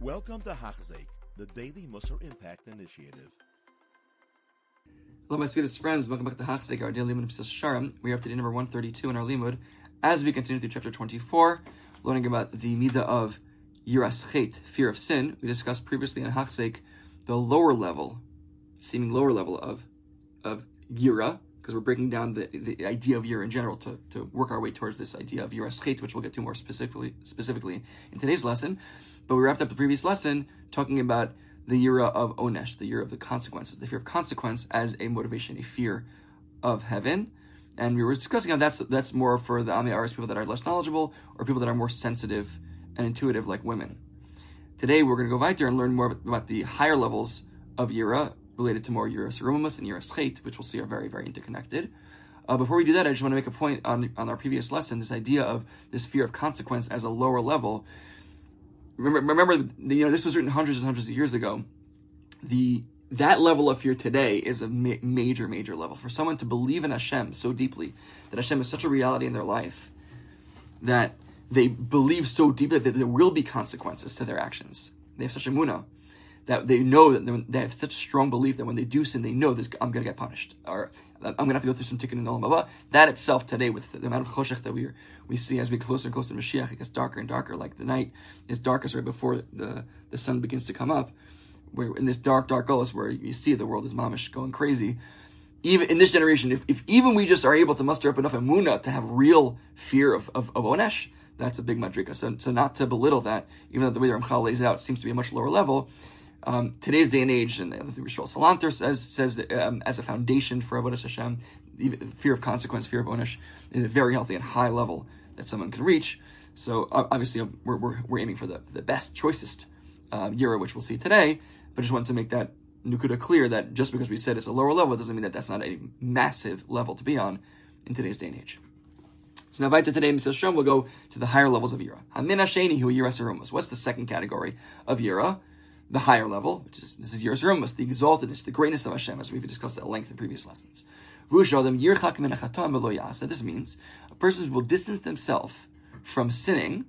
Welcome to Hachzeik, the Daily Musar Impact Initiative. Hello, my sweetest friends. Welcome back to Hachzeik, our daily limud of Sharim. We are up to day number 132 in our limud as we continue through chapter 24, learning about the midah of yiras chet, fear of sin. We discussed previously in Hachzeik the lower level, seeming lower level of of yira, because we're breaking down the, the idea of yira in general to, to work our way towards this idea of chet, which we'll get to more specifically specifically in today's lesson. But we wrapped up the previous lesson talking about the yira of onesh, the yira of the consequences, the fear of consequence as a motivation, a fear of heaven. And we were discussing how that's that's more for the Ami Aris people that are less knowledgeable or people that are more sensitive and intuitive like women. Today we're going to go right there and learn more about the higher levels of yira related to more yiras rumamus and yiras chet, which we'll see are very, very interconnected. Uh, before we do that, I just want to make a point on, on our previous lesson, this idea of this fear of consequence as a lower level remember, remember, you know, this was written hundreds and hundreds of years ago. The that level of fear today is a ma- major, major level for someone to believe in Hashem so deeply that Hashem is such a reality in their life that they believe so deeply that there will be consequences to their actions. They have such emuna that they know that they have such strong belief that when they do sin, they know this, I'm going to get punished, or I'm going to have to go through some in the Olam That itself today, with the amount of choshech that we we see as we get closer and closer to Mashiach, it gets darker and darker. Like the night is darkest right before the the sun begins to come up. Where in this dark, dark gullis where you see the world is mamish going crazy. Even in this generation, if, if even we just are able to muster up enough emuna to have real fear of, of, of Onesh, that's a big madrika. So, so not to belittle that, even though the way the Ramchal lays it out seems to be a much lower level, um, today's day and age, and the Rishon Salanter says says that, um, as a foundation for avodas Hashem, fear of consequence, fear of onish, is a very healthy and high level that someone can reach. So obviously, we're, we're, we're aiming for the, the best, choicest uh, yira, which we'll see today. But I just wanted to make that nukuda clear that just because we said it's a lower level doesn't mean that that's not a massive level to be on in today's day and age. So now, to today, Mr. Shem will go to the higher levels of yira. Hamina sheni hu yiras What's the second category of yira? The higher level, which is this is Yerushalayim, the exaltedness, the greatness of Hashem, as we've discussed at length in previous lessons. This means a person will distance themselves from sinning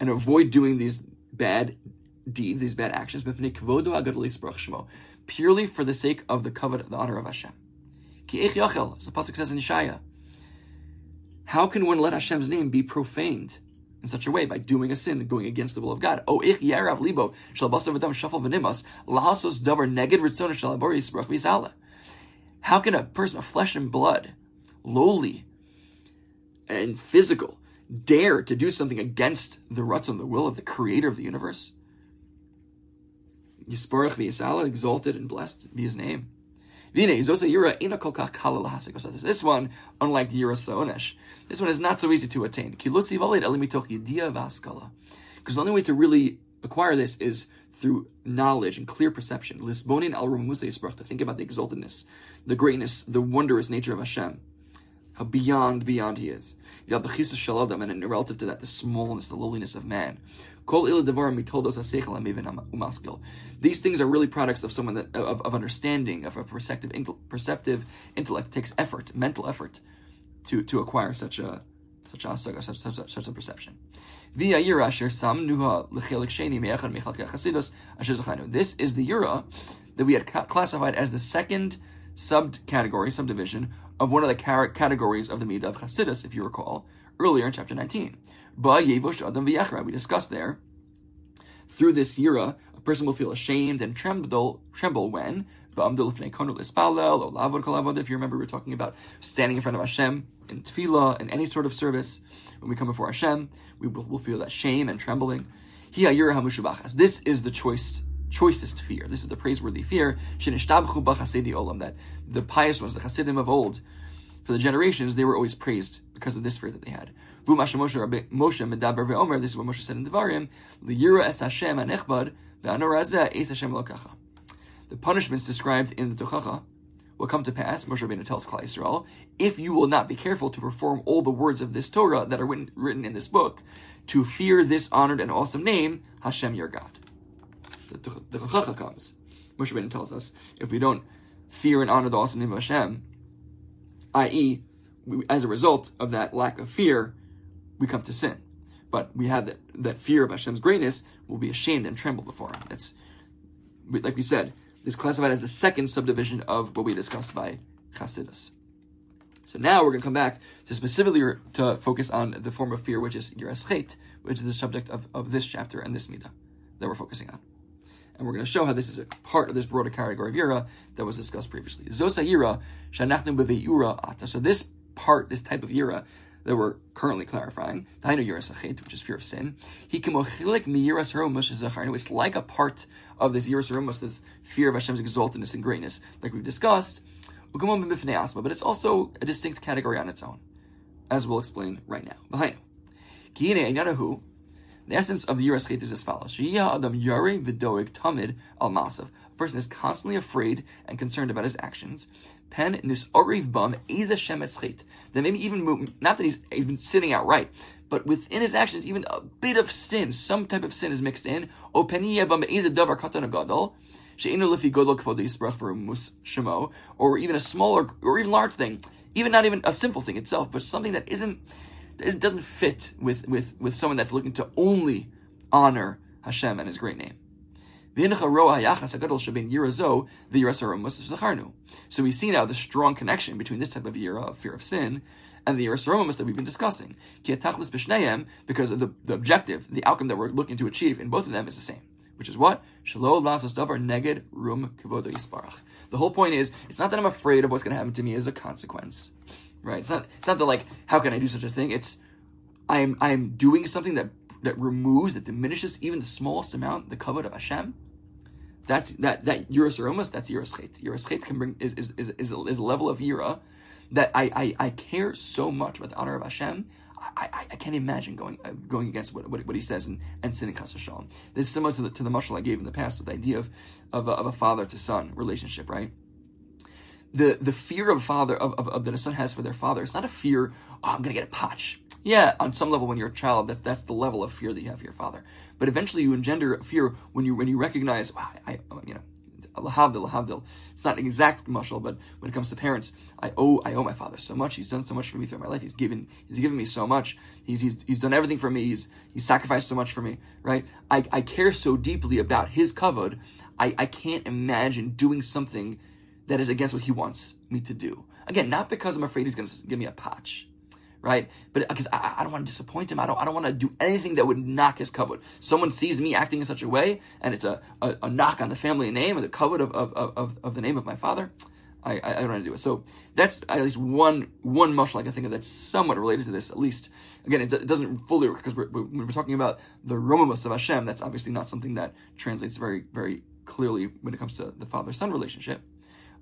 and avoid doing these bad deeds, these bad actions, purely for the sake of the kavod, the honor of Hashem. As the pasuk says in Shaya, how can one let Hashem's name be profaned? In such a way by doing a sin, going against the will of God. Oh, libo shal basav v'dam shafal. How can a person of flesh and blood, lowly and physical, dare to do something against the ratzon, the will of the Creator of the universe? Yisborach v'yisala, exalted and blessed be His name. This one, unlike the Yira this one is not so easy to attain. Because the only way to really acquire this is through knowledge and clear perception. Lisbonin al to think about the exaltedness, the greatness, the wondrous nature of Hashem. How beyond, beyond he is. And relative to that, the smallness, the lowliness of man. These things are really products of someone that of, of understanding, of a perceptive, perceptive intellect. It takes effort, mental effort to, to acquire such a such a such, such, such, a perception. This is the Yira that we had classified as the second subcategory, subdivision of one of the categories of the Midah of Chasidus, if you recall, earlier in chapter 19. We discussed there, through this Yira, a person will feel ashamed and tremble, tremble when if you remember, we were talking about standing in front of Hashem in tefillah, in any sort of service. When we come before Hashem, we will we'll feel that shame and trembling. This is the choice, choicest fear. This is the praiseworthy fear. That the pious ones, the Hasidim of old, for the generations, they were always praised because of this fear that they had. This is what Moshe said in Devarim, the punishments described in the Tochacha will come to pass, Moshe Rabbeinu tells Klal Yisrael, if you will not be careful to perform all the words of this Torah that are written in this book, to fear this honored and awesome name, Hashem your God. The, Tochacha comes. Moshe Rabbeinu tells us, if we don't fear and honor the awesome name of Hashem, i.e., as a result of that lack of fear, we come to sin. but we have that, that fear of Hashem's greatness will be ashamed and tremble before Him. That's, like we said, is classified as the second subdivision of what we discussed by Chasidus. So now we're going to come back to specifically to focus on the form of fear, which is Yiras which is the subject of, of this chapter and this Midah that we're focusing on. And we're going to show how this is a part of this broader category of Yira that was discussed previously. Zosa Yira, Shanachnu Ata. So this part, this type of Yira that we're currently clarifying, Tainu Yiras Chet, which is fear of sin, he It's like a part of this Yiras this fear of Hashem's exaltedness and greatness, like we've discussed, but it's also a distinct category on its own, as we'll explain right now. The essence of the Yiras is as follows: Adam Tamid al Masav. A person is constantly afraid and concerned about his actions. Pen nisoriv bum Then maybe even not that he's even sinning outright, but within his actions, even a bit of sin, some type of sin is mixed in. O peniya bum davar katan gadol or even a smaller or even large thing, even not even a simple thing itself, but something that isn't it doesn't fit with, with, with someone that's looking to only honor Hashem and His great name. So we see now the strong connection between this type of yira, of fear of sin, and the yiras that we've been discussing. Because the, the objective, the outcome that we're looking to achieve in both of them is the same which is what? Neged rum. The whole point is, it's not that I'm afraid of what's going to happen to me as a consequence, right? It's not. It's not that like, how can I do such a thing? It's, I'm I'm doing something that that removes, that diminishes even the smallest amount the kavod of Hashem. That's that that yiras aromas. That's yiras chet. Yiras chet can bring is is is is a, is a level of yira that I, I I care so much about the honor of Hashem. I, I, I, can't imagine going uh, going against what, what, what, he says and, and sinning This is similar to the, to the mushal I gave in the past, the idea of, of, a, of a father to son relationship, right? The the fear of father of, of, of, that a son has for their father, it's not a fear, oh, I'm gonna get a patch. Yeah, on some level when you're a child, that's that's the level of fear that you have for your father. But eventually you engender fear when you when you recognize, wow, I, you know. It's not an exact mushal, but when it comes to parents, I owe I owe my father so much. He's done so much for me throughout my life. He's given he's given me so much. He's he's, he's done everything for me. He's he's sacrificed so much for me. Right? I, I care so deeply about his kavod. I, I can't imagine doing something that is against what he wants me to do. Again, not because I'm afraid he's going to give me a patch right? But uh, because I, I, don't want to disappoint him, I don't, I don't want to do anything that would knock his kavod. Someone sees me acting in such a way, and it's a, a, a knock on the family name or the kavod of, of, of, of the name of my father. I, I, don't want to do it. So that's at least one one mushal I can think of that's somewhat related to this. At least again, it, it doesn't fully work because we're, we're talking about the romamus of Hashem. That's obviously not something that translates very very clearly when it comes to the father son relationship.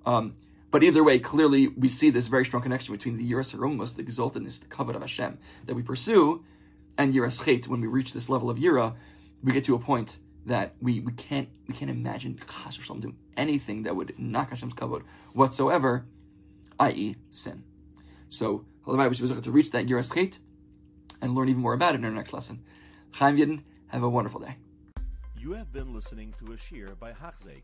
Um, but either way, clearly we see this very strong connection between the Yiras Harumas, the exaltedness, the kavod of Hashem that we pursue, and Yiras Chet. When we reach this level of Yira, we get to a point that we, we can't we can't imagine doing anything that would knock Hashem's kavod whatsoever, i.e., sin. So, we should to reach that Yiras Chet and learn even more about it in our next lesson. Chaim Yidden, have a wonderful day. You have been listening to a shiur by Hachzeik.